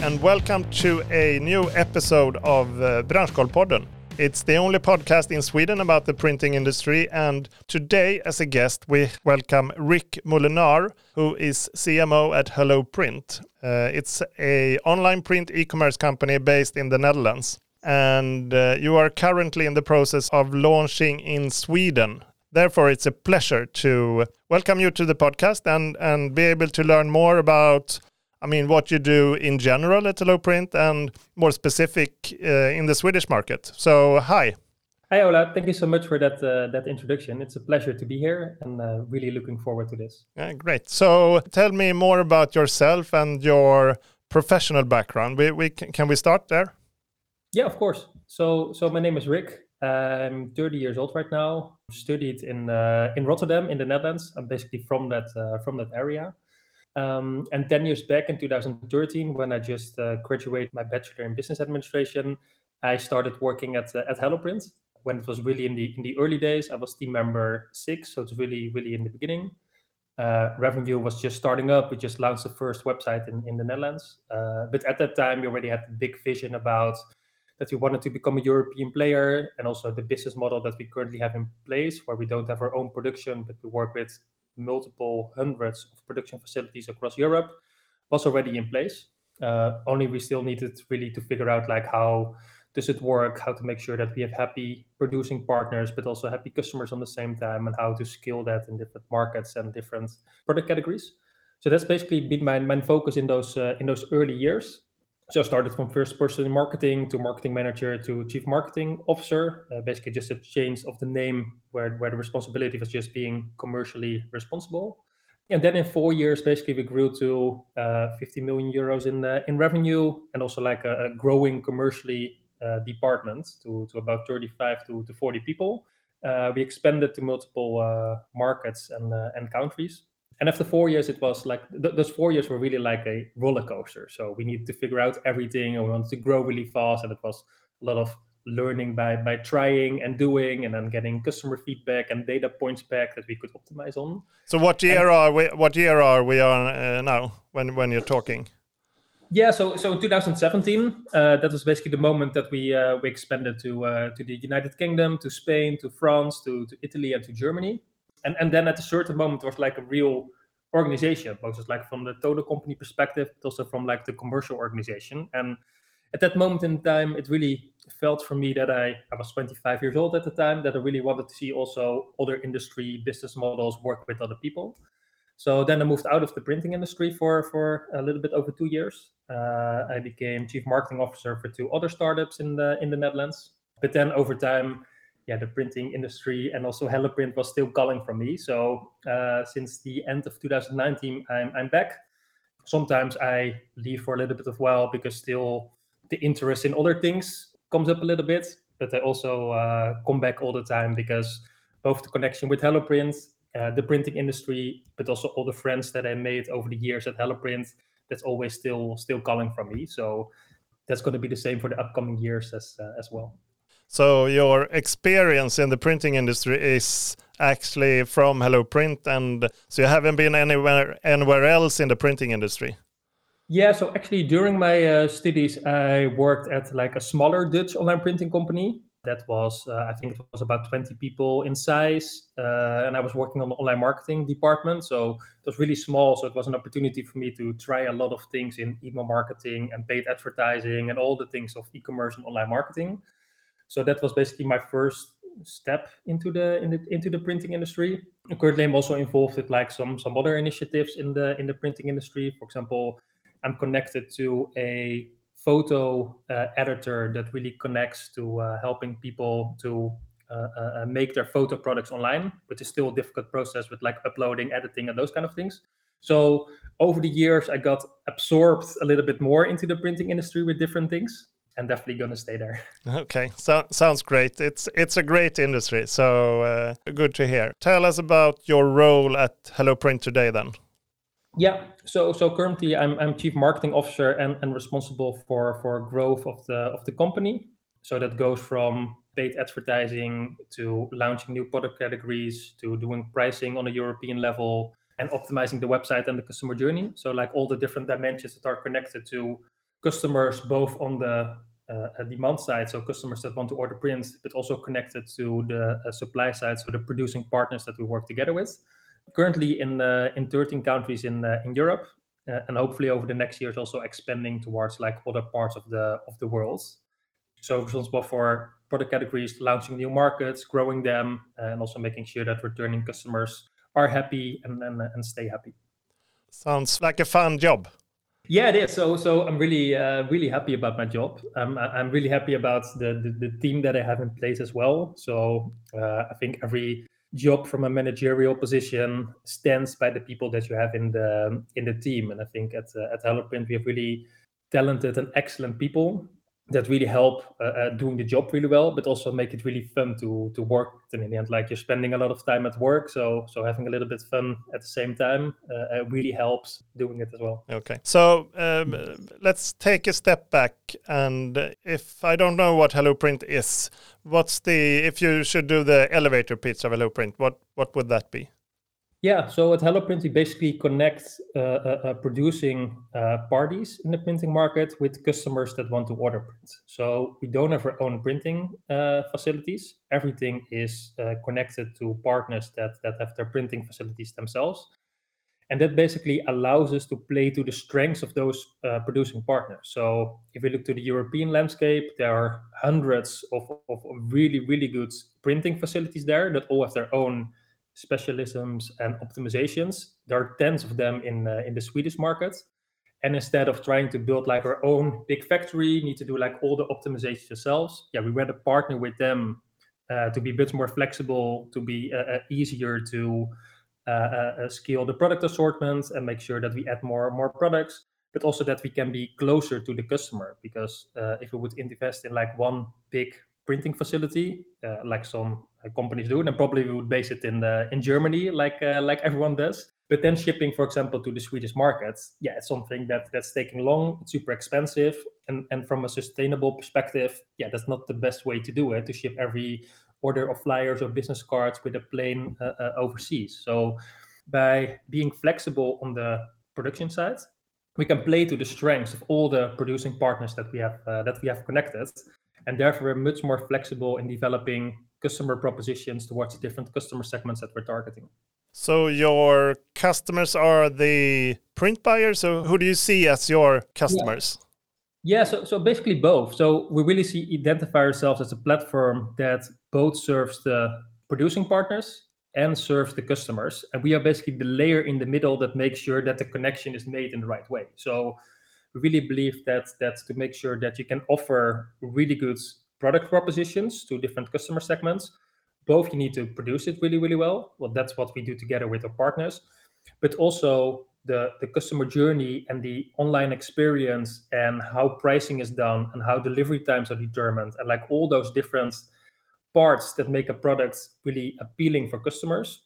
And welcome to a new episode of uh, Branschkollpodden. It's the only podcast in Sweden about the printing industry, and today, as a guest, we welcome Rick Molinar, who is CMO at Hello Print. Uh, it's a online print e-commerce company based in the Netherlands, and uh, you are currently in the process of launching in Sweden. Therefore, it's a pleasure to welcome you to the podcast and and be able to learn more about I mean, what you do in general at Hello Print and more specific uh, in the Swedish market. So, hi. Hi, Ola. Thank you so much for that uh, that introduction. It's a pleasure to be here and uh, really looking forward to this. Yeah, great. So, tell me more about yourself and your professional background. We, we can, we start there? Yeah, of course. So, so my name is Rick. I'm 30 years old right now. Studied in uh, in Rotterdam in the Netherlands. I'm basically from that uh, from that area. Um, and 10 years back in 2013, when I just uh, graduated my bachelor in business administration, I started working at, uh, at HelloPrint. When it was really in the in the early days, I was team member six, so it's really really in the beginning. Uh, revenue was just starting up. We just launched the first website in, in the Netherlands. Uh, but at that time, we already had a big vision about that we wanted to become a European player and also the business model that we currently have in place, where we don't have our own production, but we work with multiple hundreds of production facilities across Europe was already in place. Uh, only we still needed really to figure out like how does it work, how to make sure that we have happy producing partners, but also happy customers on the same time, and how to scale that in different markets and different product categories. So that's basically been my main focus in those uh, in those early years. So I started from first person in marketing to marketing manager to chief marketing officer. Uh, basically, just a change of the name where, where the responsibility was just being commercially responsible. And then in four years, basically, we grew to uh, 50 million euros in uh, in revenue and also like a, a growing commercially uh, department to, to about 35 to, to 40 people. Uh, we expanded to multiple uh, markets and, and countries and after four years it was like th- those four years were really like a roller coaster. So we needed to figure out everything and we wanted to grow really fast and it was a lot of learning by by trying and doing and then getting customer feedback and data points back that we could optimize on. So what year and, are we what year are we on uh, now when when you're talking? Yeah so so in 2017 uh, that was basically the moment that we uh, we expanded to uh, to the united kingdom to spain to france to, to italy and to germany and and then at a certain moment it was like a real organization. Both just like from the total company perspective but also from like the commercial organization. And at that moment in time it really felt for me that i i was 25 years old at the time that i really wanted to see also other industry business models work with other people. So then i moved out of the printing industry for for a little bit over two years. Uh, i became chief marketing officer for two other startups in the in the netherlands. But then over time yeah, the printing industry and also HelloPrint was still calling for me. So uh, since the end of 2019, I'm, I'm back. Sometimes I leave for a little bit of while because still the interest in other things comes up a little bit. But I also uh, come back all the time because both the connection with HelloPrint, uh, the printing industry, but also all the friends that I made over the years at HelloPrint, that's always still still calling for me. So that's going to be the same for the upcoming years as uh, as well. So your experience in the printing industry is actually from Hello Print, and so you haven't been anywhere anywhere else in the printing industry. Yeah, so actually during my uh, studies, I worked at like a smaller Dutch online printing company. That was, uh, I think, it was about 20 people in size, uh, and I was working on the online marketing department. So it was really small. So it was an opportunity for me to try a lot of things in email marketing and paid advertising and all the things of e-commerce and online marketing so that was basically my first step into the, in the into the printing industry. And currently, I'm also involved with like some some other initiatives in the in the printing industry. For example, I'm connected to a photo uh, editor that really connects to uh, helping people to uh, uh, uh, make their photo products online, which is still a difficult process with like uploading, editing, and those kind of things. So over the years, I got absorbed a little bit more into the printing industry with different things and definitely going to stay there. Okay, so sounds great. It's it's a great industry, so uh, good to hear. Tell us about your role at Hello Print today, then. Yeah, so so currently I'm I'm chief marketing officer and, and responsible for for growth of the of the company. So that goes from paid advertising to launching new product categories to doing pricing on a European level and optimizing the website and the customer journey. So like all the different dimensions that are connected to customers both on the uh, demand side, so customers that want to order prints, but also connected to the uh, supply side, so the producing partners that we work together with. Currently in uh, in 13 countries in uh, in Europe, uh, and hopefully over the next years also expanding towards like other parts of the of the world. So responsible for product categories, launching new markets, growing them, and also making sure that returning customers are happy and stay happy. Sounds like a fun job. Yeah, it is. So, so I'm really, uh, really happy about my job. Um, I'm really happy about the, the, the team that I have in place as well. So, uh, I think every job from a managerial position stands by the people that you have in the in the team. And I think at uh, at HelloPrint we have really talented and excellent people that really help uh, uh, doing the job really well, but also make it really fun to to work. And in the end, like you're spending a lot of time at work, so so having a little bit fun at the same time uh, uh really helps doing it as well. Okay, so um, let's take a step back, and if I don't know what HelloPrint is, what's the if you should do the elevator pitch of HelloPrint, what what would that be? Yeah, so at HelloPrint, we basically connect uh, uh, uh, producing uh, parties in the printing market with customers that want to order print. So we don't have our own printing uh, facilities. Everything is uh, connected to partners that, that have their printing facilities themselves. And that basically allows us to play to the strengths of those producing partners. So if we look to the European landscape, there are hundreds of, of really, really good printing facilities there that all have their own specialisms and optimizations. There are tens of them in uh, in the Swedish market. And instead of trying to build like our own big factory, need to do like all the optimizations yourselves. Yeah, we rather partner with them uh, to be a bit more flexible, to be uh, uh easier to uh, uh, scale the product assortment and make sure that we add more more products, but also that we can be closer to the customer. Because if we would invest in like one big printing facility, like some companies do, then probably we would base it in uh, in Germany, like uh, like everyone does. But then shipping, for example, to the Swedish market, yeah, it's something that that's taking long, it's super expensive, and and from a sustainable perspective, yeah, that's not the best way to do it to ship every order of flyers or business cards with a plane uh, uh, overseas. So by being flexible on the production side, we can play to the strengths of all the producing partners that we have uh, that we have connected, and therefore we're much more flexible in developing customer propositions towards different customer segments that we're targeting. So your customers are the print buyers, so who do you see as your customers? Yeah, yeah so, so basically both. So we really see identify ourselves as a platform that both serves the producing partners and serves the customers. And we are basically the layer in the middle that makes sure that the connection is made in the right way. So we really believe that that's to make sure that you can offer really good product propositions to different customer segments. Both you need to produce it really, really well. Well, that's what we do together with our partners, but also the, the customer journey and the online experience and how pricing is done and how delivery times are determined and like all those different parts that make a product really appealing for customers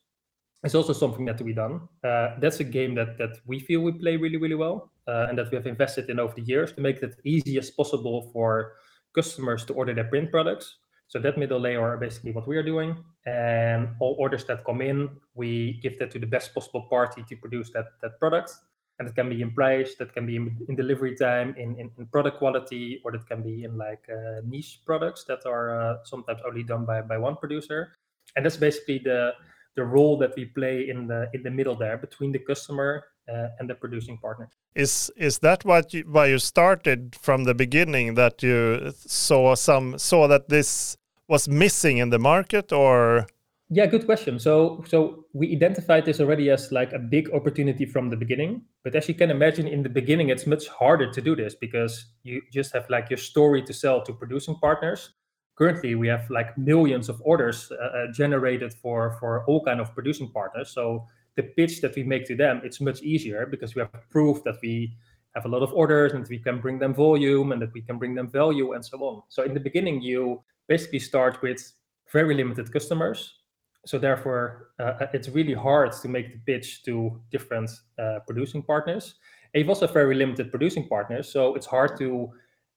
is also something that to be done. Uh, that's a game that that we feel we play really, really well uh, and that we have invested in over the years to make it as easy as possible for customers to order their print products. So that middle layer are basically what we are doing. And all orders that come in, we give that to the best possible party to produce that, that product. And it can be in price, that can be in, in delivery time, in, in, in, product quality, or that can be in like uh, niche products that are uh, sometimes only done by, by one producer. And that's basically the the role that we play in the in the middle there between the customer uh, and the producing partner. Is is that what you, why you started from the beginning? That you saw some saw that this was missing in the market, or? Yeah, good question. So so we identified this already as like a big opportunity from the beginning. But as you can imagine, in the beginning, it's much harder to do this because you just have like your story to sell to producing partners. Currently, we have like millions of orders uh, uh generated for for all kind of producing partners. So the pitch that we make to them, it's much easier because we have proof that we have a lot of orders and we can bring them volume and that we can bring them value and so on. So in the beginning, you basically start with very limited customers. So therefore, uh, it's really hard to make the pitch to different uh, producing partners. And you've also very limited producing partners, so it's hard to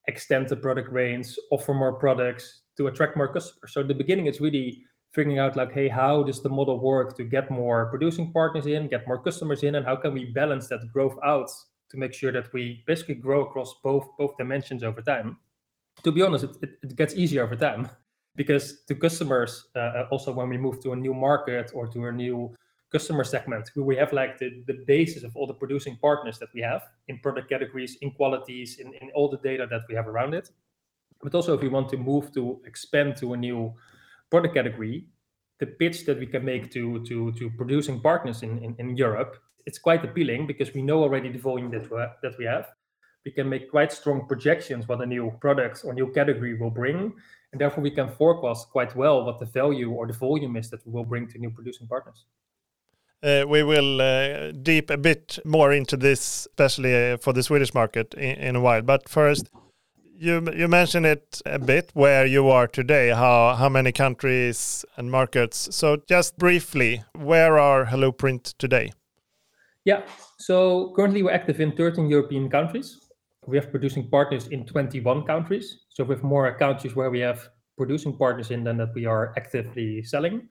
extend the product range, offer more products to attract more customers. So in the beginning, it's really figuring out like hey how does the model work to get more producing partners in get more customers in and how can we balance that growth out to make sure that we basically grow across both both dimensions over time. To be honest, it, it, it gets easier over time because to customers, uh, also when we move to a new market or to a new customer segment, we have like the, the basis of all the producing partners that we have in product categories, in qualities, in, in all the data that we have around it. But also, if we want to move to expand to a new product category, the pitch that we can make to to to producing partners in, in, in Europe, it's quite appealing because we know already the volume that we that we have. We can make quite strong projections what a new product or new category will bring, and therefore we can forecast quite well what the value or the volume is that we will bring to new producing partners. Uh, we will uh, deep a bit more into this, especially uh, for the Swedish market in, in, a while. But first, you you mentioned it a bit where you are today, how how many countries and markets. So just briefly, where are HelloPrint today? Yeah, so currently we're active in 13 European countries. We have producing partners in 21 countries. So we have more countries where we have producing partners in than that we are actively selling.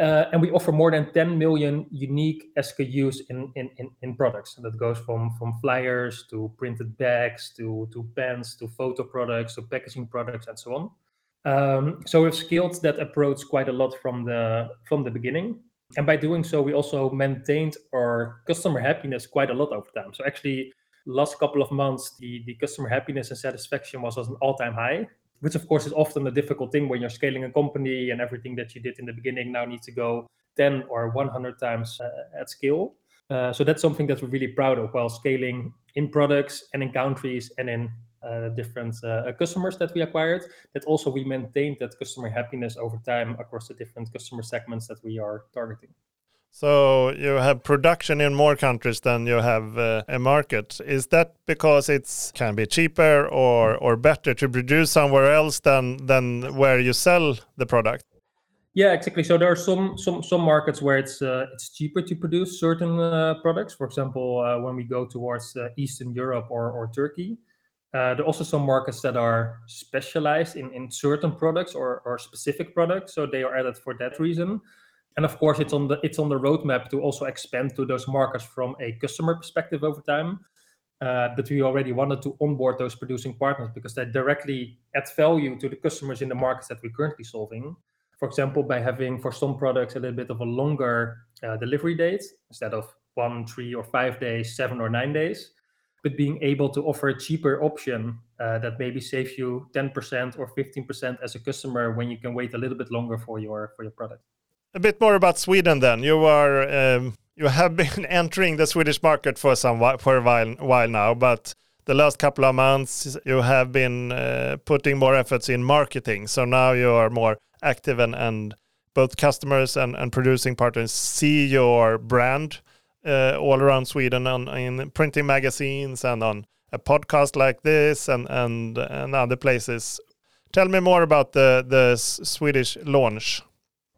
Uh, and we offer more than 10 million unique SKUs in, products. That goes from, flyers to printed bags to, pens to photo products to packaging products and so on. Um, so we've scaled that approach quite a lot from the from the beginning. And by doing so, we also maintained our customer happiness quite a lot over time. So actually, last couple of months, the, the customer happiness and satisfaction was, was an all-time high which of course is often a difficult thing when you're scaling a company and everything that you did in the beginning now needs to go 10 or 100 times uh, at scale. Uh, so that's something that we're really proud of while scaling in products and in countries and in uh, different uh, customers that we acquired. That also we maintained that customer happiness over time across the different customer segments that we are targeting. So you have production in more countries than you have uh, a market. Is that because it can be cheaper or or better to produce somewhere else than than where you sell the product? Yeah, exactly. So there are some some some markets where it's uh, it's cheaper to produce certain uh, products. For example, uh, when we go towards uh, Eastern Europe or or Turkey, uh, there are also some markets that are specialized in in certain products or or specific products. So they are added for that reason and of course it's on the it's on the roadmap to also expand to those markets from a customer perspective over time uh, but we already wanted to onboard those producing partners because they directly add value to the customers in the markets that we're currently solving. For example by having for some products a little bit of a longer uh, delivery date instead of one three or five days seven or nine days. But being able to offer a cheaper option uh, that maybe saves you 10% or 15% as a customer when you can wait a little bit longer for your for your product a bit more about Sweden then. You are um, you have been entering the Swedish market for some for a while, while now, but the last couple of months you have been uh, putting more efforts in marketing. So now you are more active and, and both customers and, and producing partners see your brand uh, all around Sweden on in printing magazines and on a podcast like this and and and other places. Tell me more about the the Swedish launch.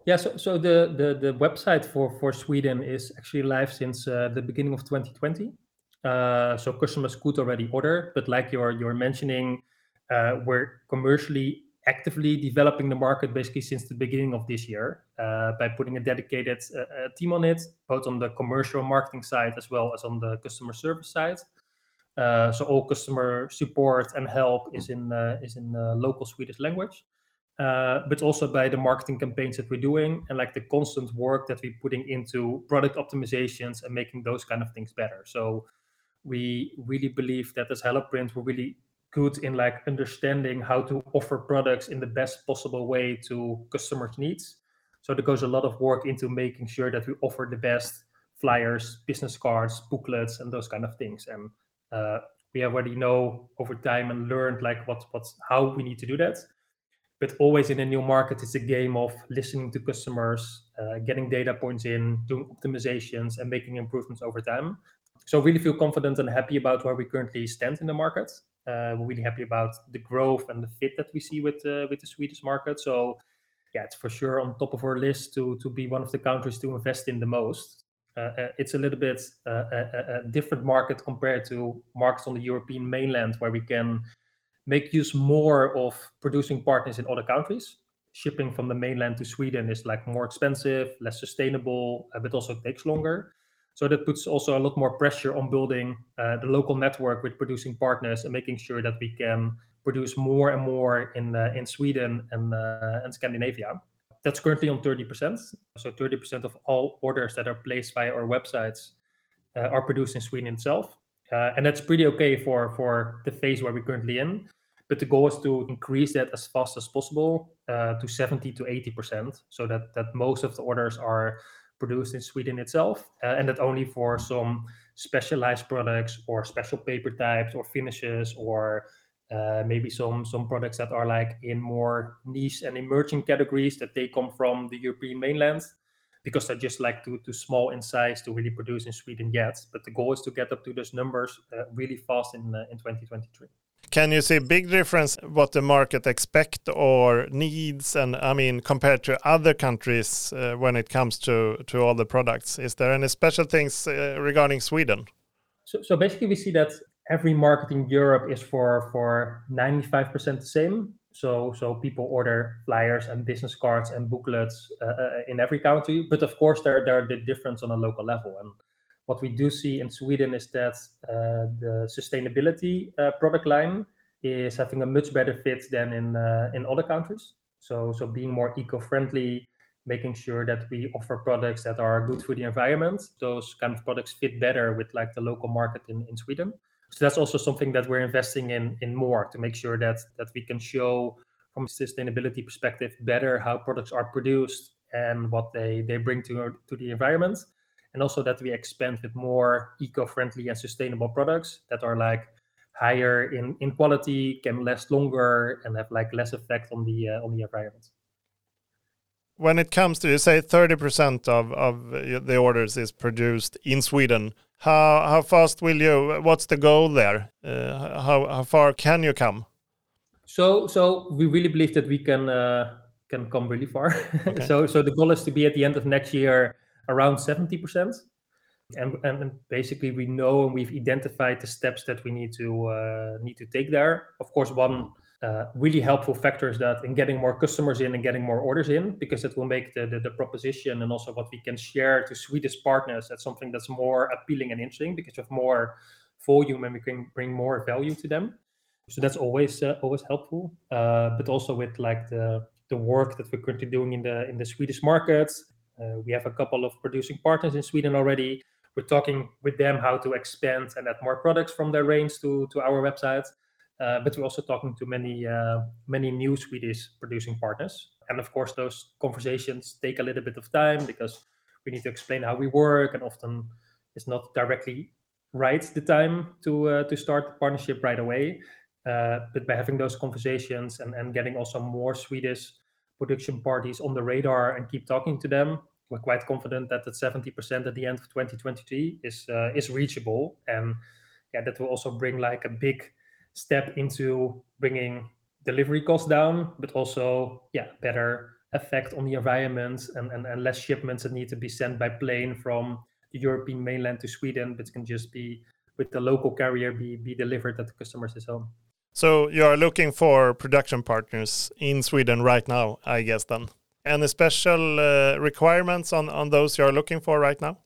Yeah, so, so the, the, the website for, for Sweden is actually live since uh, the beginning of 2020. Uh, so customers could already order, but like you're you're mentioning, uh, we're commercially actively developing the market basically since the beginning of this year uh, by putting a dedicated uh, uh, team on it, both on the commercial marketing side as well as on the customer service side. so all customer support and help is in is in local Swedish language uh, but also by the marketing campaigns that we're doing and like the constant work that we're putting into product optimizations and making those kind of things better. So we really believe that as HelloPrint, we're really good in like understanding how to offer products in the best possible way to customers' needs. So there goes a lot of work into making sure that we offer the best flyers, business cards, booklets, and those kind of things. And uh, we already know over time and learned like what what's how we need to do that but always in a new market it's a game of listening to customers uh, getting data points in doing optimizations and making improvements over time. So really feel confident and happy about where we currently stand in the market. Uh, we're really happy about the growth and the fit that we see with uh, with the swedish market. So yeah it's for sure on top of our list to to be one of the countries to invest in the most. Uh, uh, it's a little bit uh, a, a different market compared to markets on the european mainland where we can make use more of producing partners in other countries. Shipping from the mainland to Sweden is like more expensive, less sustainable, uh, but also takes longer. So that puts also a lot more pressure on building uh, the local network with producing partners and making sure that we can produce more and more in uh, in Sweden and uh, and Scandinavia. That's currently on 30%. So 30% of all orders that are placed via our websites uh, are produced in Sweden itself, uh, and that's pretty okay for for the phase where we're currently in. But the goal is to increase that as fast as possible uh, to 70 to 80%, so that that most of the orders are produced in Sweden itself, uh, and that only for some specialized products or special paper types or finishes or uh, maybe some some products that are like in more niche and emerging categories that they come from the European mainland because they're just like too too small in size to really produce in Sweden yet. But the goal is to get up to those numbers uh, really fast in uh, in 2023. Can you see a big difference what the market expect or needs, and I mean compared to other countries uh, when it comes to to all the products? Is there any special things uh, regarding Sweden? So, so basically, we see that every market in Europe is for for 95% the same. So so people order flyers and business cards and booklets uh, uh, in every country, but of course there there are the difference on a local level. And what we do see in Sweden is that uh, the sustainability uh, product line is having a much better fit than in uh, in other countries. So so being more eco-friendly, making sure that we offer products that are good for the environment. Those kind of products fit better with like the local market in, in Sweden so that's also something that we're investing in in more to make sure that that we can show from a sustainability perspective better how products are produced and what they they bring to to the environment. And also that we expand with more eco-friendly and sustainable products that are like higher in in quality can last longer and have like less effect on the uh, on the environment when it comes to you say 30% of of the orders is produced in Sweden how how fast will you? What's the goal there? Uh, how how far can you come? So so we really believe that we can uh, can come really far. Okay. so so the goal is to be at the end of next year around seventy percent. And, and basically we know and we've identified the steps that we need to uh, need to take there. Of course, one uh, really helpful factors that in getting more customers in and getting more orders in because it will make the, the, the, proposition and also what we can share to Swedish partners that's something that's more appealing and interesting because of more volume and we can bring more value to them. So that's always uh, always helpful uh, but also with like the the work that we're currently doing in the in the Swedish markets. Uh, we have a couple of producing partners in Sweden already. We're talking with them how to expand and add more products from their range to to our website uh, but we're also talking to many uh, many new Swedish producing partners, and of course those conversations take a little bit of time because we need to explain how we work, and often it's not directly right the time to uh, to start the partnership right away. Uh, but by having those conversations and, and getting also more Swedish production parties on the radar and keep talking to them, we're quite confident that that 70% at the end of 2023 is uh, is reachable, and yeah, that will also bring like a big step into bringing delivery costs down, but also yeah, better effect on the environment and, and, and less shipments that need to be sent by plane from the European mainland to Sweden, but can just be with the local carrier be, be delivered at the customer's home. So you are looking for production partners in Sweden right now, I guess then. Any special uh, requirements on, on those you are looking for right now?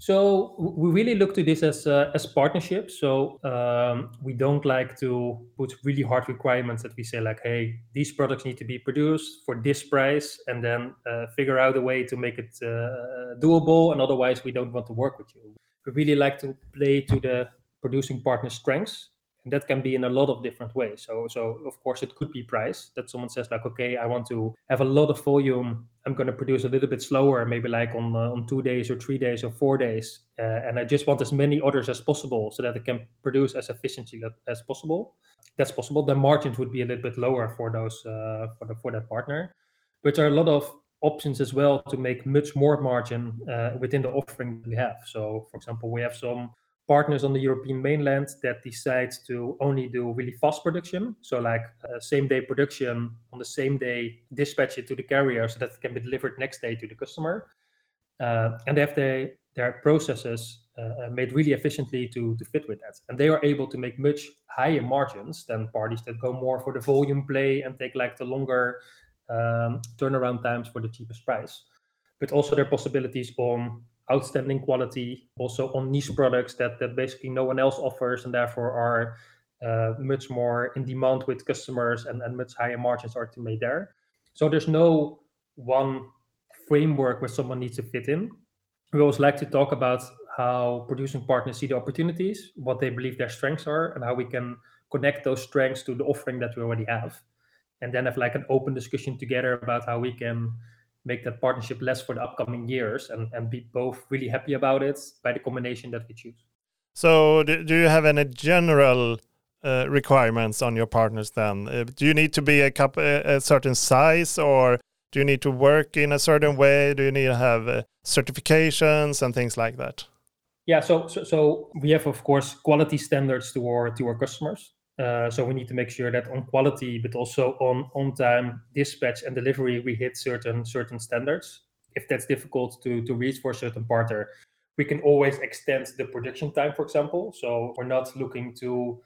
So we really look to this as uh, as partnerships. So um, we don't like to put really hard requirements that we say like, hey, these products need to be produced for this price, and then uh, figure out a way to make it uh, doable. And otherwise, we don't want to work with you. We really like to play to the producing partner strengths and that can be in a lot of different ways so so of course it could be price that someone says like okay i want to have a lot of volume i'm going to produce a little bit slower maybe like on uh, on two days or three days or four days uh, and i just want as many orders as possible so that I can produce as efficiently as possible. That's possible. The margins would be a little bit lower for those uh, for the for that partner. But there are a lot of options as well to make much more margin uh, within the offering we have. So for example we have some partners on the European mainland that decide to only do really fast production. So, like uh, same day production on the same day, dispatch it to the carrier so that it can be delivered next day to the customer. Uh, and they have the, their processes uh, made really efficiently to, to fit with that. And they are able to make much higher margins than parties that go more for the volume play and take like the longer um, turnaround times for the cheapest price. But also, their possibilities on outstanding quality, also on niche products that, that basically no one else offers and therefore are uh, much more in demand with customers and, and much higher margins are to be made there. So there's no one framework where someone needs to fit in. We always like to talk about how producing partners see the opportunities, what they believe their strengths are, and how we can connect those strengths to the offering that we already have. And then have like an open discussion together about how we can make that partnership less for the upcoming years and, and be both really happy about it by the combination that we choose. So, do, do you have any general uh, requirements on your partners then? Uh, do you need to be a, cup, a, a, certain size or do you need to work in a certain way? Do you need to have uh, certifications and things like that? Yeah, so, so, so we have of course quality standards to our to our customers. Uh, so we need to make sure that on quality, but also on on time dispatch and delivery, we hit certain certain standards. If that's difficult to to reach for a certain partner, we can always extend the production time, for example. So we're not looking to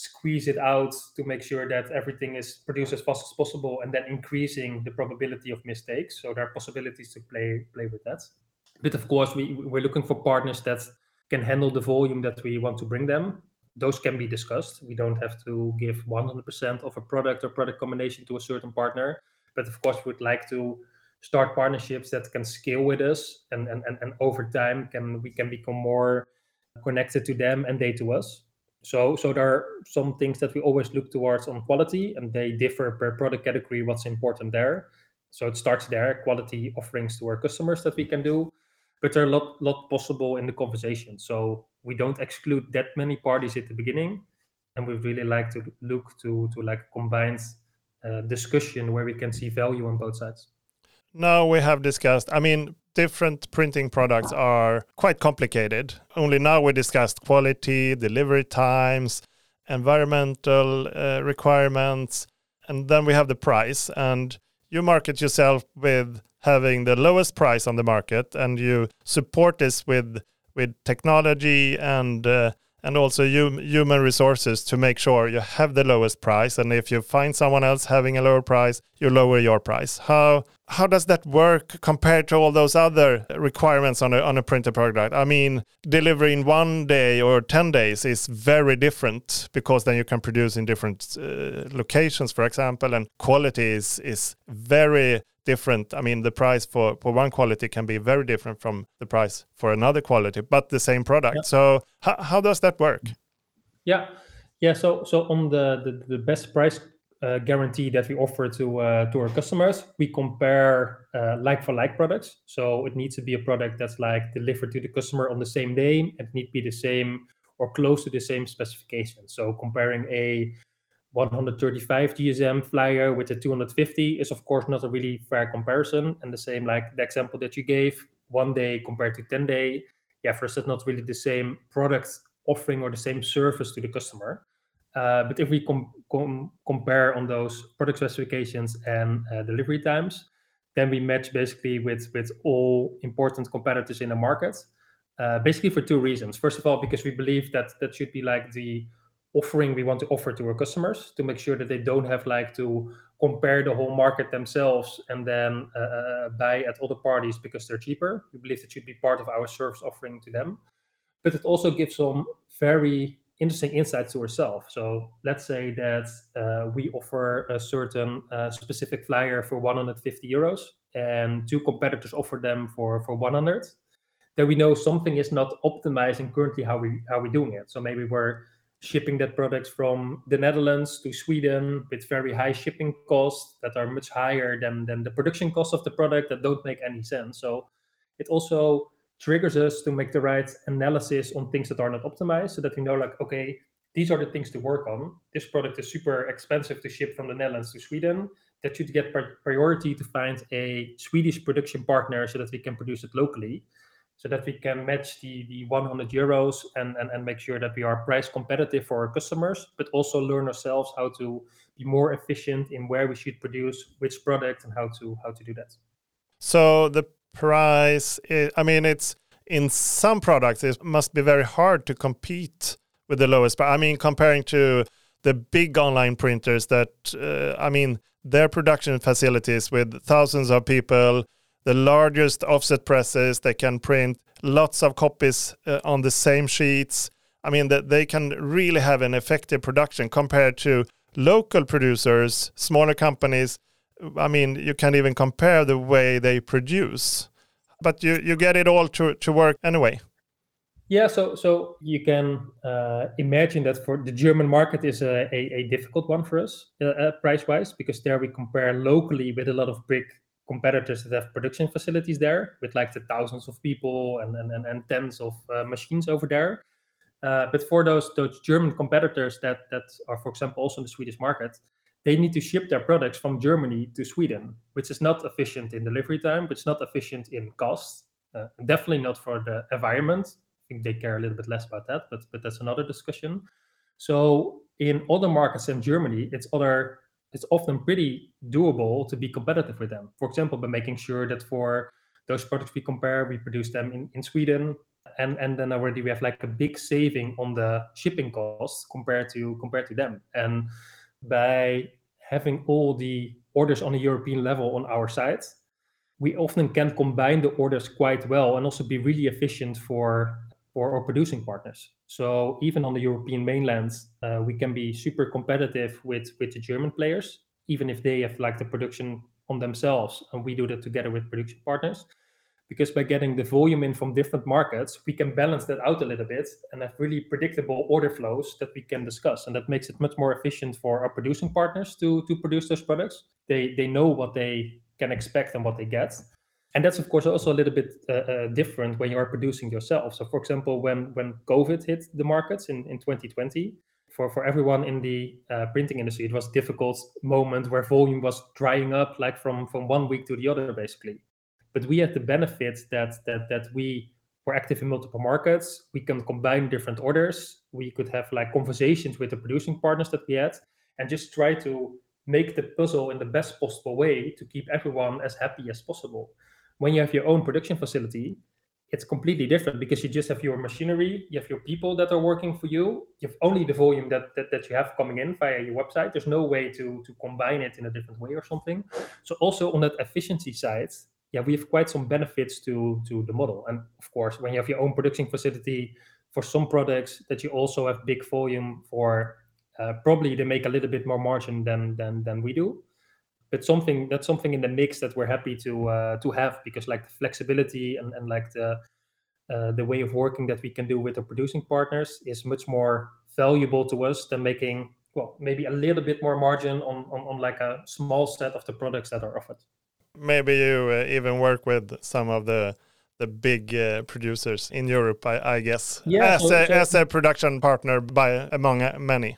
squeeze it out to make sure that everything is produced as fast as possible and then increasing the probability of mistakes so there are possibilities to play play with that but of course we we're looking for partners that can handle the volume that we want to bring them those can be discussed we don't have to give 100% of a product or product combination to a certain partner but of course we would like to start partnerships that can scale with us and and, and, and over time can we can become more connected to them and they to us so, so there are some things that we always look towards on quality, and they differ per product category. What's important there? So it starts there, quality offerings to our customers that we can do, but there are a lot, lot possible in the conversation. So we don't exclude that many parties at the beginning, and we really like to look to to like combined uh, discussion where we can see value on both sides. Now we have discussed. I mean, different printing products are quite complicated. Only now we discussed quality, delivery times, environmental uh, requirements, and then we have the price. And you market yourself with having the lowest price on the market, and you support this with with technology and uh, and also human resources to make sure you have the lowest price. And if you find someone else having a lower price, you lower your price. How how does that work compared to all those other requirements on a on a printed product? I mean, delivering one day or ten days is very different because then you can produce in different uh, locations, for example, and quality is is very different. I mean, the price for, for one quality can be very different from the price for another quality, but the same product. Yeah. So how, how does that work? Yeah, yeah. So so on the the, the best price uh, guarantee that we offer to uh, to our customers, we compare uh, like for like products. So it needs to be a product that's like delivered to the customer on the same day. It need to be the same or close to the same specification. So comparing a 135 GSM flyer with a 250 is of course not a really fair comparison. And the same like the example that you gave, one day compared to 10 day. Yeah, first it's not really the same product offering or the same service to the customer. Uh, but if we com- com- compare on those product specifications and uh, delivery times, then we match basically with with all important competitors in the market. Uh, basically for two reasons. First of all, because we believe that that should be like the offering we want to offer to our customers to make sure that they don't have like to compare the whole market themselves and then uh, uh, buy at other parties because they're cheaper. We believe it should be part of our service offering to them. But it also gives some very interesting insights to ourselves. So let's say that uh, we offer a certain uh, specific flyer for 150 euros and two competitors offer them for, for 100. Then we know something is not optimizing currently how we how we're doing it. So maybe we're shipping that product from the Netherlands to Sweden with very high shipping costs that are much higher than, than the production cost of the product that don't make any sense. So it also triggers us to make the right analysis on things that are not optimized so that we know like, okay, these are the things to work on. This product is super expensive to ship from the Netherlands to Sweden. That should get priority to find a Swedish production partner so that we can produce it locally so that we can match the, the 100 euros and, and, and make sure that we are price competitive for our customers, but also learn ourselves how to be more efficient in where we should produce which product and how to how to do that. So the price, is, I mean, it's in some products it must be very hard to compete with the lowest. But I mean, comparing to the big online printers that uh, I mean, their production facilities with thousands of people the largest offset presses. They can print lots of copies uh, on the same sheets. I mean, that they can really have an effective production compared to local producers, smaller companies. I mean, you can't even compare the way they produce, but you, you get it all to, to work anyway. Yeah, so so you can uh, imagine that for the German market is a, a, a difficult one for us uh, uh, price wise because there we compare locally with a lot of big competitors that have production facilities there with like the thousands of people and and, and, and tens of uh, machines over there. Uh, but for those those German competitors that that are, for example, also in the Swedish market, they need to ship their products from Germany to Sweden, which is not efficient in delivery time, but it's not efficient in cost. Uh, definitely not for the environment I think they care a little bit less about that, but but that's another discussion. So in other markets in Germany, it's other it's often pretty doable to be competitive with them. For example, by making sure that for those products we compare, we produce them in, in Sweden. And, and then already we have like a big saving on the shipping costs compared to compared to them. And by having all the orders on a European level on our side, we often can combine the orders quite well and also be really efficient for or, or producing partners. So even on the European mainland, uh, we can be super competitive with with the German players, even if they have like the production on themselves, and we do that together with production partners. Because by getting the volume in from different markets, we can balance that out a little bit and have really predictable order flows that we can discuss, and that makes it much more efficient for our producing partners to to produce those products. They they know what they can expect and what they get, and that's of course also a little bit uh, uh, different when you are producing yourself. So for example when when covid hit the markets in, in 2020 for for everyone in the uh, printing industry it was a difficult moment where volume was drying up like from from one week to the other basically. But we had the benefit that that that we were active in multiple markets. We can combine different orders. We could have like conversations with the producing partners that we had and just try to make the puzzle in the best possible way to keep everyone as happy as possible when you have your own production facility, it's completely different because you just have your machinery, you have your people that are working for you, you have only the volume that, that, that you have coming in via your website. There's no way to, to combine it in a different way or something. So also on that efficiency side, yeah, we have quite some benefits to, to the model. And of course, when you have your own production facility for some products that you also have big volume for, uh, probably they make a little bit more margin than, than, than we do but something that's something in the mix that we're happy to uh, to have because like the flexibility and, and like the uh, the way of working that we can do with the producing partners is much more valuable to us than making well maybe a little bit more margin on on, on like a small set of the products that are offered. Maybe you uh, even work with some of the the big uh, producers in Europe, I, I guess, yeah, as, so, a, so, as a production partner by among many.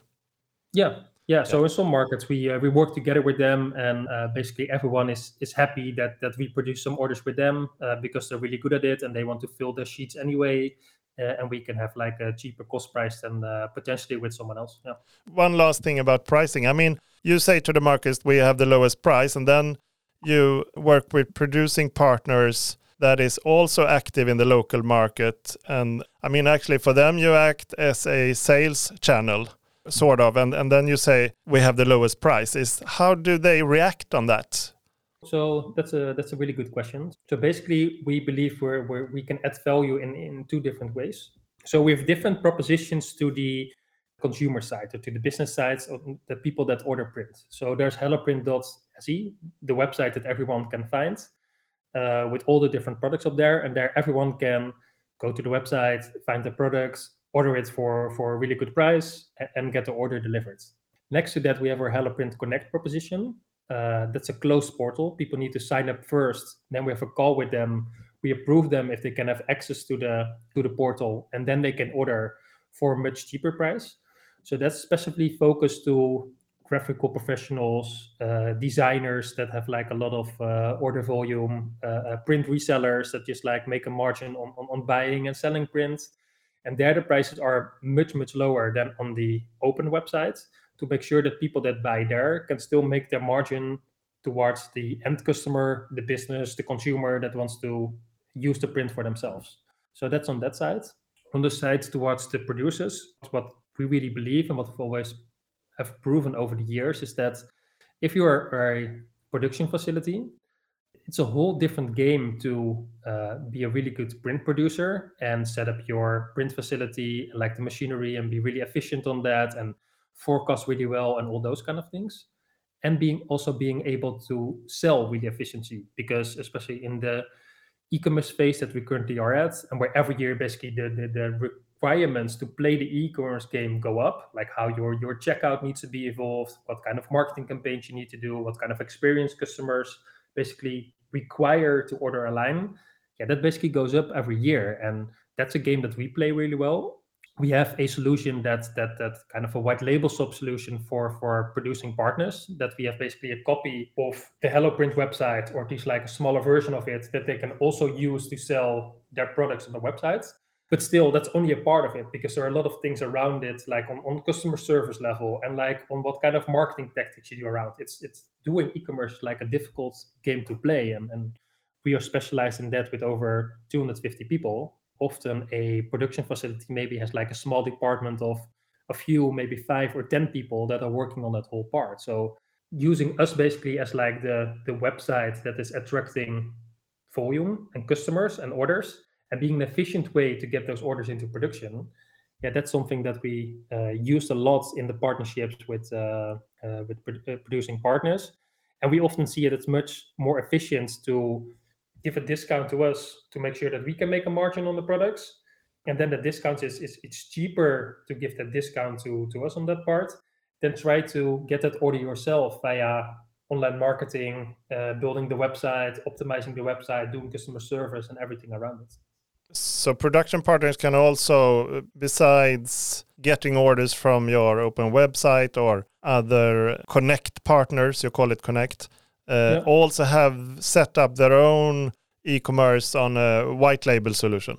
Yeah, yeah, so in some markets we uh, we work together with them, and uh, basically everyone is is happy that that we produce some orders with them uh, because they're really good at it and they want to fill their sheets anyway, uh, and we can have like a cheaper cost price than uh, potentially with someone else. Yeah. One last thing about pricing. I mean, you say to the markets we have the lowest price, and then you work with producing partners that is also active in the local market, and I mean actually for them you act as a sales channel sort of, and, and then you say we have the lowest price. Is how do they react on that? So that's a that's a really good question. So basically, we believe we're, we're we can add value in in two different ways. So we have different propositions to the consumer side or to the business sides of the people that order print. So there's helloprint.se, the website that everyone can find uh, with all the different products up there, and there everyone can go to the website, find the products, order it for, for a really good price, and get the order delivered. Next to that, we have our HelloPrint Connect proposition. Uh, that's a closed portal. People need to sign up first. Then we have a call with them. We approve them if they can have access to the to the portal, and then they can order for a much cheaper price. So that's specifically focused to graphical professionals, uh, designers that have like a lot of uh, order volume, uh, uh print resellers that just like make a margin on, on, on buying and selling print, and there the prices are much, much lower than on the open websites to make sure that people that buy there can still make their margin towards the end customer, the business, the consumer that wants to use the print for themselves. So that's on that side. On the side towards the producers, what we really believe and what we've always have proven over the years is that if you are a production facility, it's a whole different game to uh, be a really good print producer and set up your print facility, like the machinery, and be really efficient on that and forecast really well and all those kind of things. And being also being able to sell really efficiently because especially in the e-commerce space that we currently are at, and where every year basically the, the, the requirements to play the e-commerce game go up, like how your your checkout needs to be evolved, what kind of marketing campaigns you need to do, what kind of experience customers basically require to order a line, Yeah, that basically goes up every year, and that's a game that we play really well. We have a solution that that that kind of a white label sub solution for for producing partners. That we have basically a copy of the HelloPrint website, or at least like a smaller version of it, that they can also use to sell their products on the website but still that's only a part of it because there are a lot of things around it like on, on customer service level and like on what kind of marketing tactics you do around. It's it's doing e-commerce like a difficult game to play and, and we are specialized in that with over 250 people. Often a production facility maybe has like a small department of a few maybe five or ten people that are working on that whole part. So using us basically as like the the website that is attracting volume and customers and orders and being an efficient way to get those orders into production yeah that's something that we uh, used a lot in the partnerships with uh, uh, with uh, producing partners. And we often see it as much more efficient to give a discount to us to make sure that we can make a margin on the products. And then the discount is, is it's cheaper to give that discount to to us on that part than try to get that order yourself via online marketing uh, building the website optimizing the website doing customer service and everything around it so production partners can also, besides getting orders from your open website or other connect partners, you call it connect, uh, yeah. also have set up their own e-commerce on a white label solution.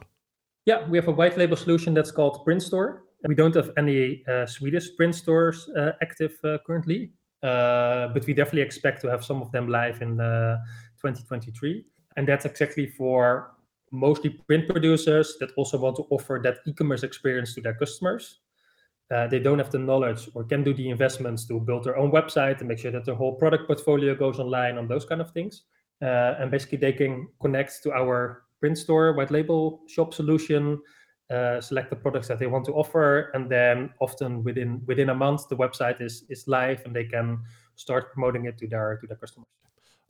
Yeah, we have a white label solution that's called Print Store. We don't have any uh, Swedish print stores uh, active uh, currently, uh, but we definitely expect to have some of them live in uh, 2023. And that's exactly for mostly print producers that also want to offer that e-commerce experience to their customers. Uh, they don't have the knowledge or can do the investments to build their own website and make sure that their whole product portfolio goes online on those kind of things. Uh, and basically, they can connect to our print store white label shop solution, uh, select the products that they want to offer, and then often within within a month, the website is is live and they can start promoting it to their to their customers.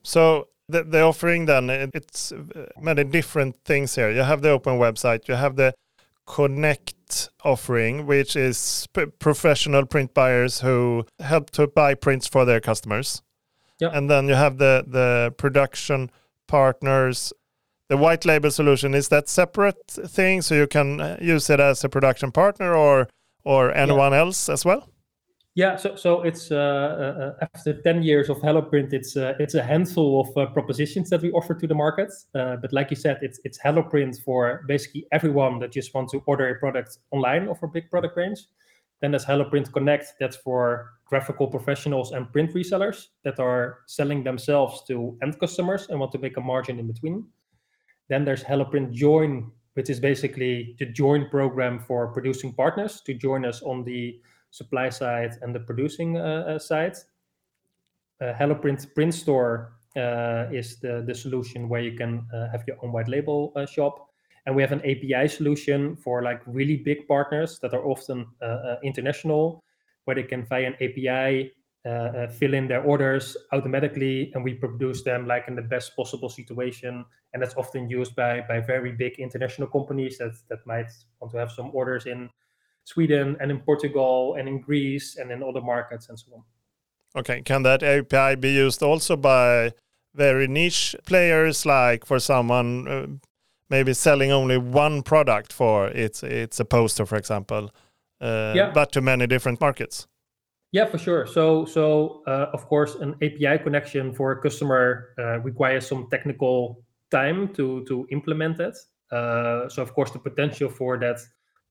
So the, the offering then it's uh, many different things here. You have the open website, you have the connect offering, which is professional print buyers who help to buy prints for their customers. Yep. And then you have the the production partners. The white label solution is that separate thing, so you can uh, use it as a production partner or or anyone yeah. else as well. Yeah, so so it's uh, uh, uh, after ten years of HelloPrint, it's uh, it's a handful of uh, propositions that we offer to the market. Uh, but like you said, it's it's HelloPrint for basically everyone that just wants to order a product online of a big product range. Then there's HelloPrint Connect, that's for graphical professionals and print resellers that are selling themselves to end customers and want to make a margin in between. Then there's HelloPrint Join, which is basically the join program for producing partners to join us on the supply side and the producing uh, uh, side. Uh, HelloPrint Print Store is the, the solution where you can have your own white label shop. And we have an API solution for like really big partners that are often international, where they can via an API uh, fill in their orders automatically and we produce them like in the best possible situation and that's often used by by very big international companies that that might want to have some orders in Sweden and in Portugal and in Greece and in other markets and so on. Okay, can that API be used also by very niche players, like for someone uh, maybe selling only one product for it's it's a poster, for example, uh, yeah. but to many different markets? Yeah, for sure. So so uh, of course, an API connection for a customer uh, requires some technical time to to implement it. Uh, so of course, the potential for that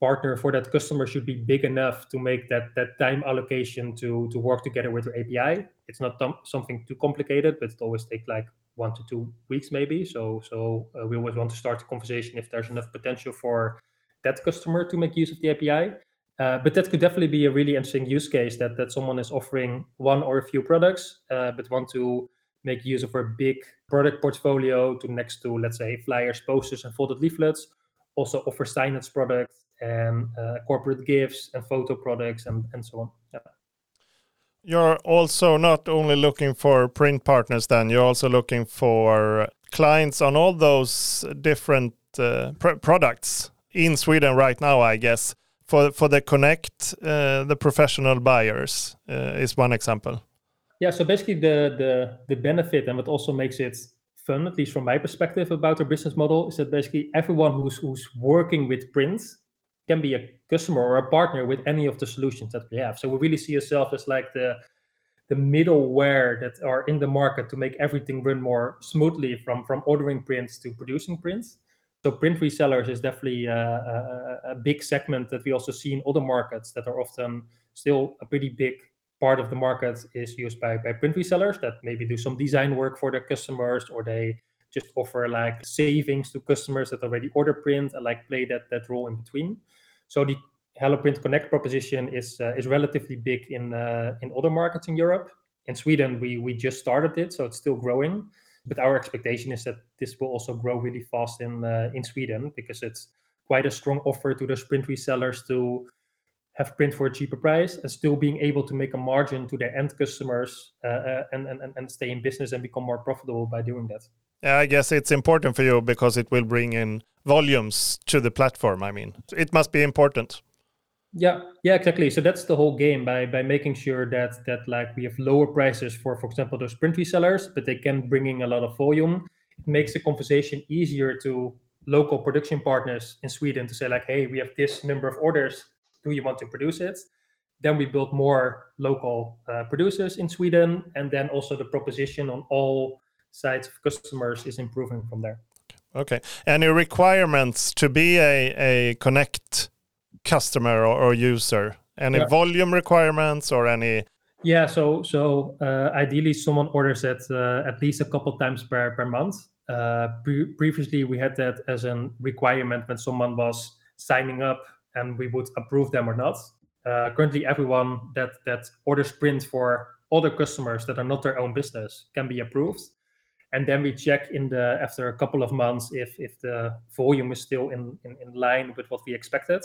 partner for that customer should be big enough to make that that time allocation to to work together with your API. It's not something too complicated, but it always takes like one to two weeks maybe. So so uh, we always want to start the conversation if there's enough potential for that customer to make use of the API. Uh, but that could definitely be a really interesting use case that that someone is offering one or a few products, uh, but want to make use of a big product portfolio to next to, let's say, flyers, posters, and folded leaflets. Also offer signage products and uh, corporate gifts and photo products and, and so on. Yeah. You're also not only looking for print partners, then you're also looking for clients on all those different uh, pr products in Sweden right now, I guess. For for the Connect, uh, the professional buyers uh, is one example. Yeah, so basically the the the benefit and what also makes it fun, at least from my perspective, about our business model is that basically everyone who's who's working with print can be a customer or a partner with any of the solutions that we have. So we really see ourselves as like the the middleware that are in the market to make everything run more smoothly from from ordering prints to producing prints. So print resellers is definitely a, a, a big segment that we also see in other markets that are often still a pretty big part of the market is used by, by print resellers that maybe do some design work for their customers or they just offer like savings to customers that already order print and like play that that role in between. So the Hello Print Connect proposition is uh, is relatively big in uh, in other markets in Europe. In Sweden, we we just started it, so it's still growing. But our expectation is that this will also grow really fast in uh, in Sweden because it's quite a strong offer to those print resellers to have print for a cheaper price and still being able to make a margin to their end customers uh, uh, and, and and stay in business and become more profitable by doing that. Yeah, I guess it's important for you because it will bring in volumes to the platform. I mean, it must be important. Yeah, yeah, exactly. So that's the whole game by by making sure that that like we have lower prices for, for example, those print resellers, but they can bring in a lot of volume. It makes the conversation easier to local production partners in Sweden to say like, hey, we have this number of orders. Do you want to produce it? Then we build more local uh, producers in Sweden, and then also the proposition on all sides of customers is improving from there. Okay. Any requirements to be a, a Connect customer or, or user? Any yeah. volume requirements or any? Yeah, so so uh, ideally someone orders it uh, at least a couple times per per month. Uh, pre- previously, we had that as a requirement when someone was signing up, and we would approve them or not. Uh, currently, everyone that that orders print for other customers that are not their own business can be approved and then we check in the after a couple of months if if the volume is still in in, in line with what we expected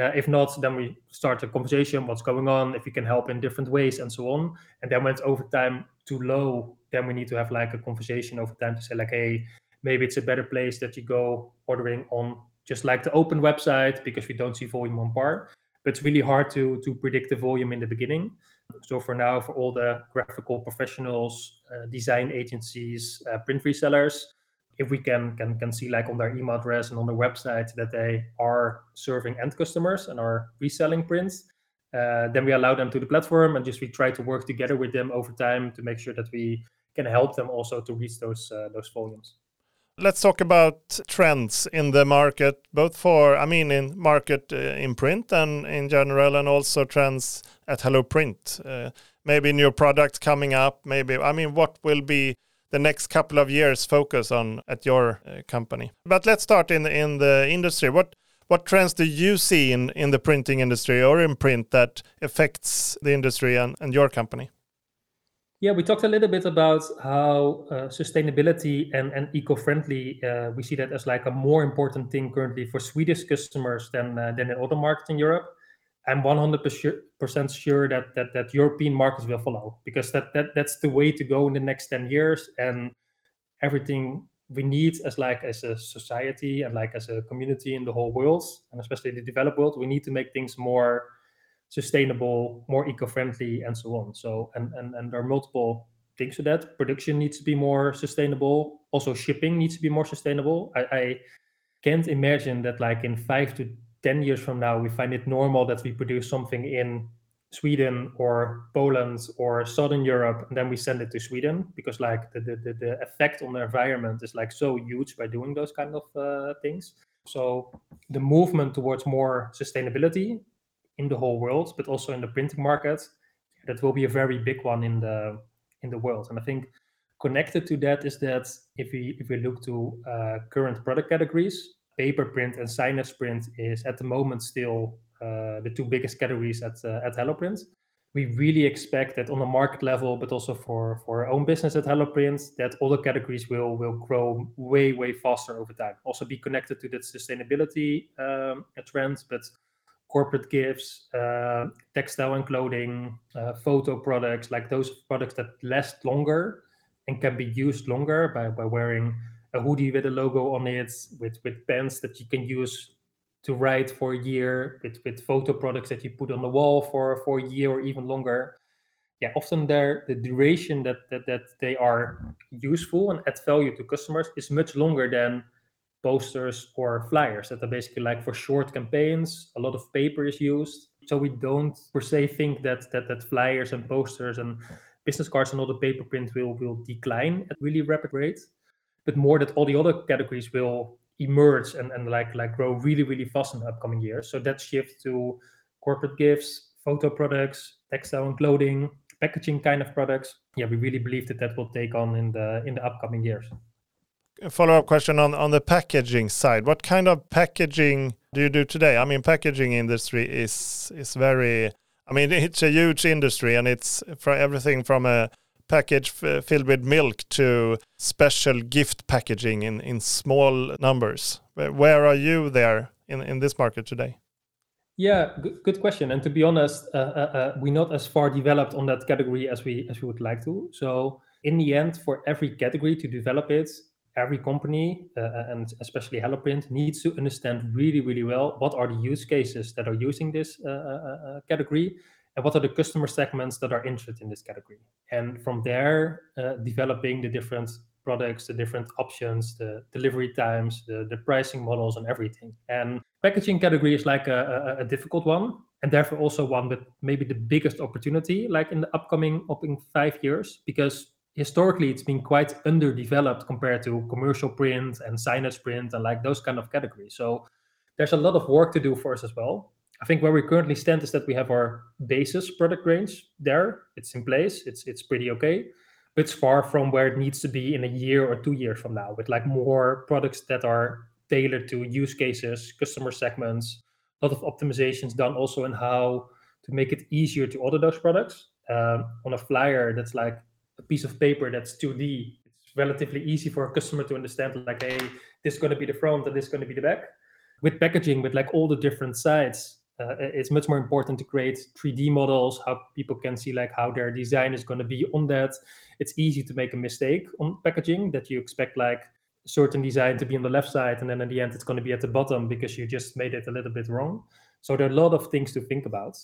uh, if not, then we start a conversation, what's going on, if we can help in different ways, and so on. And then when it's over time too low, then we need to have like a conversation over time to say like, hey, maybe it's a better place that you go ordering on just like the open website because we don't see volume on par. But it's really hard to to predict the volume in the beginning. So for now, for all the graphical professionals, uh, design agencies, uh, print resellers, if we can can can see like on their email address and on their website that they are serving end customers and are reselling prints, uh, then we allow them to the platform and just we try to work together with them over time to make sure that we can help them also to reach those uh, those volumes. Let's talk about trends in the market, both for I mean in market uh, in print and in general, and also trends at Hello Print. Uh, maybe new products coming up. Maybe I mean what will be the next couple of years focus on at your uh, company. But let's start in in the industry. What what trends do you see in in the printing industry or in print that affects the industry and, and your company? Yeah, we talked a little bit about how uh, sustainability and, and eco-friendly, uh, we see that as like a more important thing currently for Swedish customers than, uh, than in other markets in Europe. I'm 100% sure that that that European markets will follow because that that that's the way to go in the next 10 years and everything we need as like as a society and like as a community in the whole world and especially the developed world we need to make things more sustainable more eco-friendly and so on. So and and, and there are multiple things to that. Production needs to be more sustainable. Also shipping needs to be more sustainable. I, I can't imagine that like in five to 10 years from now we find it normal that we produce something in Sweden or Poland or Southern Europe and then we send it to Sweden because like the the, the effect on the environment is like so huge by doing those kind of uh, things. So the movement towards more sustainability in the whole world, but also in the printing market, that will be a very big one in the in the world. And I think connected to that is that if we if we look to uh, current product categories, paper print and signage print is at the moment still uh, the two biggest categories at uh, at HelloPrint. we really expect that on a market level, but also for, for our own business at HelloPrint, that all the categories will will grow way, way faster over time. Also be connected to the sustainability um, trends, but corporate gifts, uh, textile and clothing, uh, photo products, like those products that last longer and can be used longer by, by wearing a hoodie with a logo on it, with, with pens that you can use to write for a year with, with photo products that you put on the wall for, for a year or even longer. Yeah, often there the duration that, that that they are useful and add value to customers is much longer than posters or flyers that are basically like for short campaigns. A lot of paper is used. So we don't per se think that that that flyers and posters and business cards and all the paper print will will decline at really rapid rates, but more that all the other categories will emerge and, and like like grow really really fast in the upcoming years so that shift to corporate gifts photo products textile and clothing packaging kind of products yeah we really believe that that will take on in the in the upcoming years follow-up question on on the packaging side what kind of packaging do you do today i mean packaging industry is is very i mean it's a huge industry and it's for everything from a package filled with milk to special gift packaging in, in small numbers. Where are you there in, in this market today? Yeah, good, good question. And to be honest, uh, uh, uh, we're not as far developed on that category as we as we would like to. So in the end, for every category to develop it, every company uh, uh and especially HelloPrint needs to understand really, really well what are the use cases that are using this uh, category and what are the customer segments that are interested in this category. And from there uh, developing the different products the different options the delivery times the, the pricing models and everything. And packaging category is like a, a, a difficult one and therefore also one with maybe the biggest opportunity like in the upcoming upcoming five years because historically it's been quite underdeveloped compared to commercial print and signage print and like those kind of categories so there's a lot of work to do for us as well I think where we currently stand is that we have our basis product range there. It's in place. It's it's pretty okay. But it's far from where it needs to be in a year or two years from now, with like more products that are tailored to use cases, customer segments, a lot of optimizations done also in how to make it easier to order those products. Um, on a flyer that's like a piece of paper that's 2D, it's relatively easy for a customer to understand, like, hey, this is going to be the front and this is going to be the back. With packaging, with like all the different sides, uh, it's much more important to create 3D models, how people can see like how their design is going to be on that. It's easy to make a mistake on packaging that you expect like certain design to be on the left side and then in the end it's going to be at the bottom because you just made it a little bit wrong. So there are a lot of things to think about.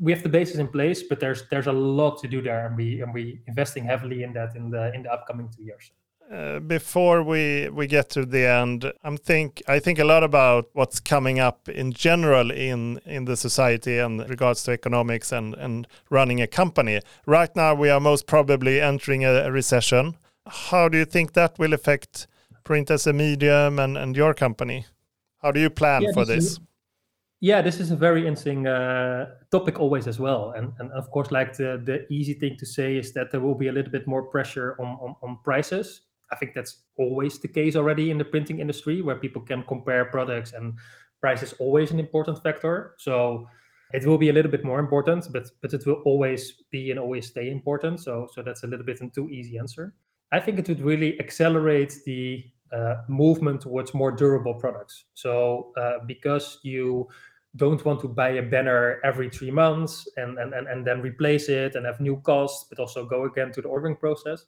We have the basis in place, but there's there's a lot to do there, and we and we investing heavily in that in the in the upcoming two years. Uh, before we we get to the end, I'm think I think a lot about what's coming up in general in in the society and regards to economics and and running a company. Right now, we are most probably entering a, a recession. How do you think that will affect print as a medium and and your company? How do you plan yeah, for this? Yeah, this is a very interesting uh, topic always as well, and and of course, like the the easy thing to say is that there will be a little bit more pressure on on, on prices I think that's always the case already in the printing industry where people can compare products and price is always an important factor. So it will be a little bit more important, but but it will always be and always stay important. So so that's a little bit too easy answer. I think it would really accelerate the movement towards more durable products. So uh, because you don't want to buy a banner every three months and, and, and, and then replace it and have new costs, but also go again to the ordering process.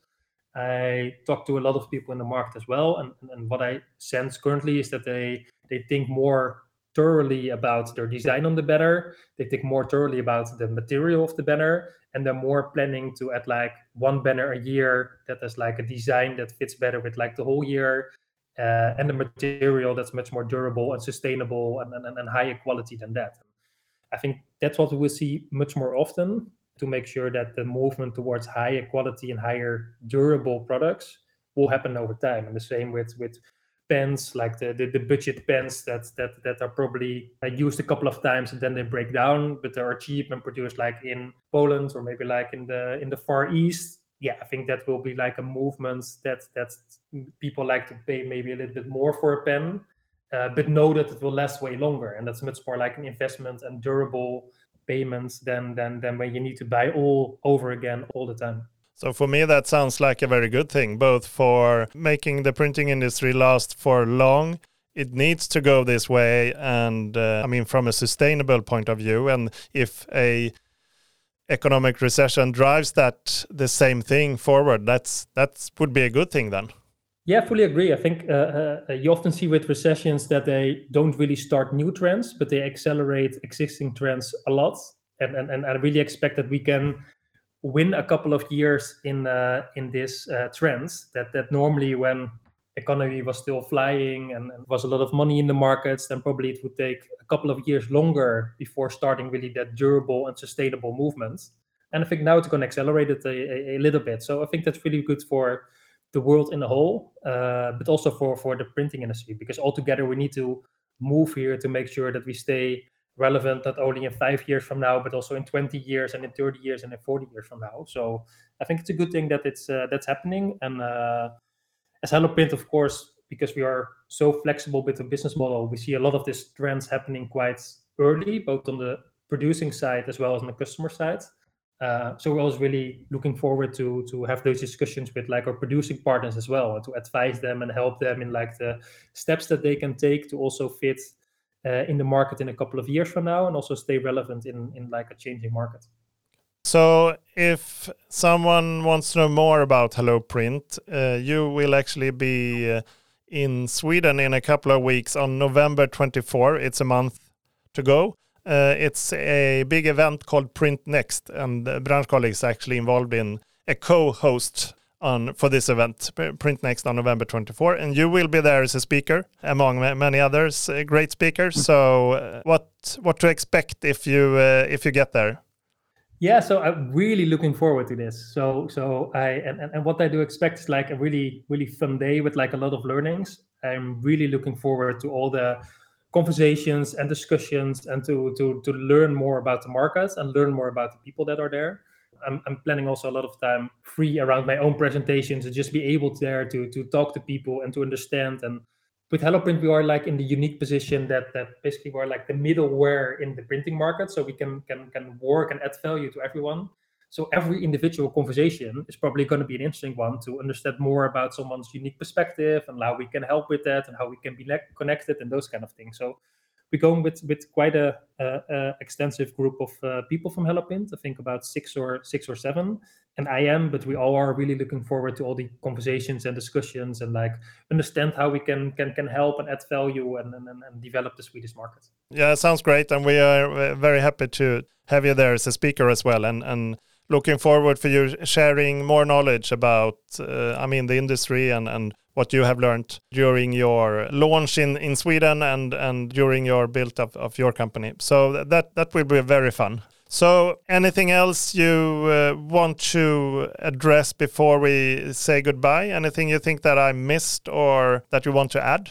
I talk to a lot of people in the market as well, and, and what I sense currently is that they they think more thoroughly about their design on the banner. They think more thoroughly about the material of the banner, and they're more planning to add like one banner a year that has like a design that fits better with like the whole year, uh, and the material that's much more durable and sustainable and, and, and higher quality than that. I think that's what we will see much more often to make sure that the movement towards higher quality and higher durable products will happen over time. And the same with with pens, like the, the, the budget pens that that that are probably used a couple of times and then they break down, but they are cheap and produced like in Poland or maybe like in the in the Far East. Yeah, I think that will be like a movement that that people like to pay maybe a little bit more for a pen, uh, but know that it will last way longer, and that's much more like an investment and durable payments than than than when you need to buy all over again all the time. So for me, that sounds like a very good thing, both for making the printing industry last for long. It needs to go this way, and uh, I mean, from a sustainable point of view, and if a economic recession drives that the same thing forward, that's that would be a good thing then. Yeah, fully agree. I think uh, uh, you often see with recessions that they don't really start new trends, but they accelerate existing trends a lot. And, and, and I really expect that we can win a couple of years in uh, in this uh, trends that that normally when economy was still flying and, and was a lot of money in the markets then probably it would take a couple of years longer before starting really that durable and sustainable movement and i think now it's going to accelerate it a, a, a little bit. So i think that's really good for the world in a whole uh, but also for for the printing industry because altogether we need to move here to make sure that we stay relevant not only in five years from now, but also in 20 years and in 30 years and in 40 years from now. So I think it's a good thing that it's uh, that's happening. And uh, as Hello Print, of course, because we are so flexible with the business model, we see a lot of these trends happening quite early, both on the producing side as well as on the customer side. Uh, so we're always really looking forward to to have those discussions with like our producing partners as well, to advise them and help them in like the steps that they can take to also fit uh, in the market in a couple of years from now and also stay relevant in in like a changing market. So if someone wants to know more about hello print uh, you will actually be uh, in sweden in a couple of weeks on november 24 it's a month to go. Uh, it's a big event called print next and branschkoll is actually involved in a co-host on for this event, Print Next on November 24, and you will be there as a speaker among many others, uh, great speakers. Mm. So, uh, what what to expect if you uh, if you get there? Yeah, so I'm really looking forward to this. So, so I and, and what I do expect is like a really really fun day with like a lot of learnings. I'm really looking forward to all the conversations and discussions and to to to learn more about the markets and learn more about the people that are there. I'm, I'm planning also a lot of time free around my own presentations and just be able to there to to talk to people and to understand and with HelloPrint, we are like in the unique position that that basically we're like the middleware in the printing market, so we can can can work and add value to everyone. So every individual conversation is probably going to be an interesting one to understand more about someone's unique perspective and how we can help with that and how we can be connected and those kind of things. So we're going with with quite a, a, a extensive group of uh, people from HelloPrint. I think about six or six or seven, and I am. But we all are really looking forward to all the conversations and discussions and like understand how we can can can help and add value and and, and develop the Swedish market. Yeah, sounds great, and we are uh, very happy to have you there as a speaker as well, and and looking forward for you sharing more knowledge about uh, I mean the industry and and what you have learned during your launch in, in Sweden and, and during your build up of your company. So that, that will be very fun. So anything else you uh, want to address before we say goodbye? Anything you think that I missed or that you want to add?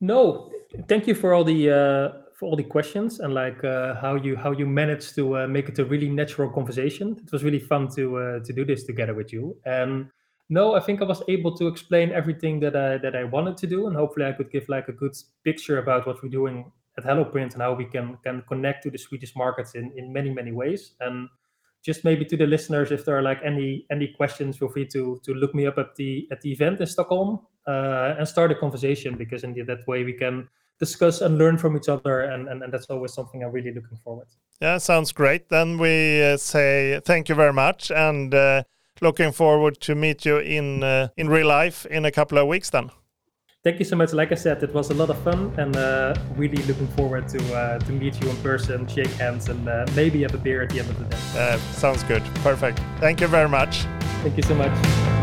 No, thank you for all the uh, for all the questions and like uh, how you how you managed to uh, make it a really natural conversation. It was really fun to uh, to do this together with you. And no, I think I was able to explain everything that I that I wanted to do, and hopefully I could give like a good picture about what we're doing at HelloPrint and how we can can connect to the Swedish markets in in many many ways. And just maybe to the listeners, if there are like any any questions, feel free to to look me up at the at the event in Stockholm uh, and start a conversation because in that way we can discuss and learn from each other and, and, and that's always something i'm really looking forward yeah sounds great then we uh, say thank you very much and uh, looking forward to meet you in uh, in real life in a couple of weeks then. Thank you so much. Like I said, it was a lot of fun, and uh, really looking forward to uh, to meet you in person, shake hands, and uh, maybe have a beer at the end of the day. Uh, sounds good. Perfect. Thank you very much. Thank you so much.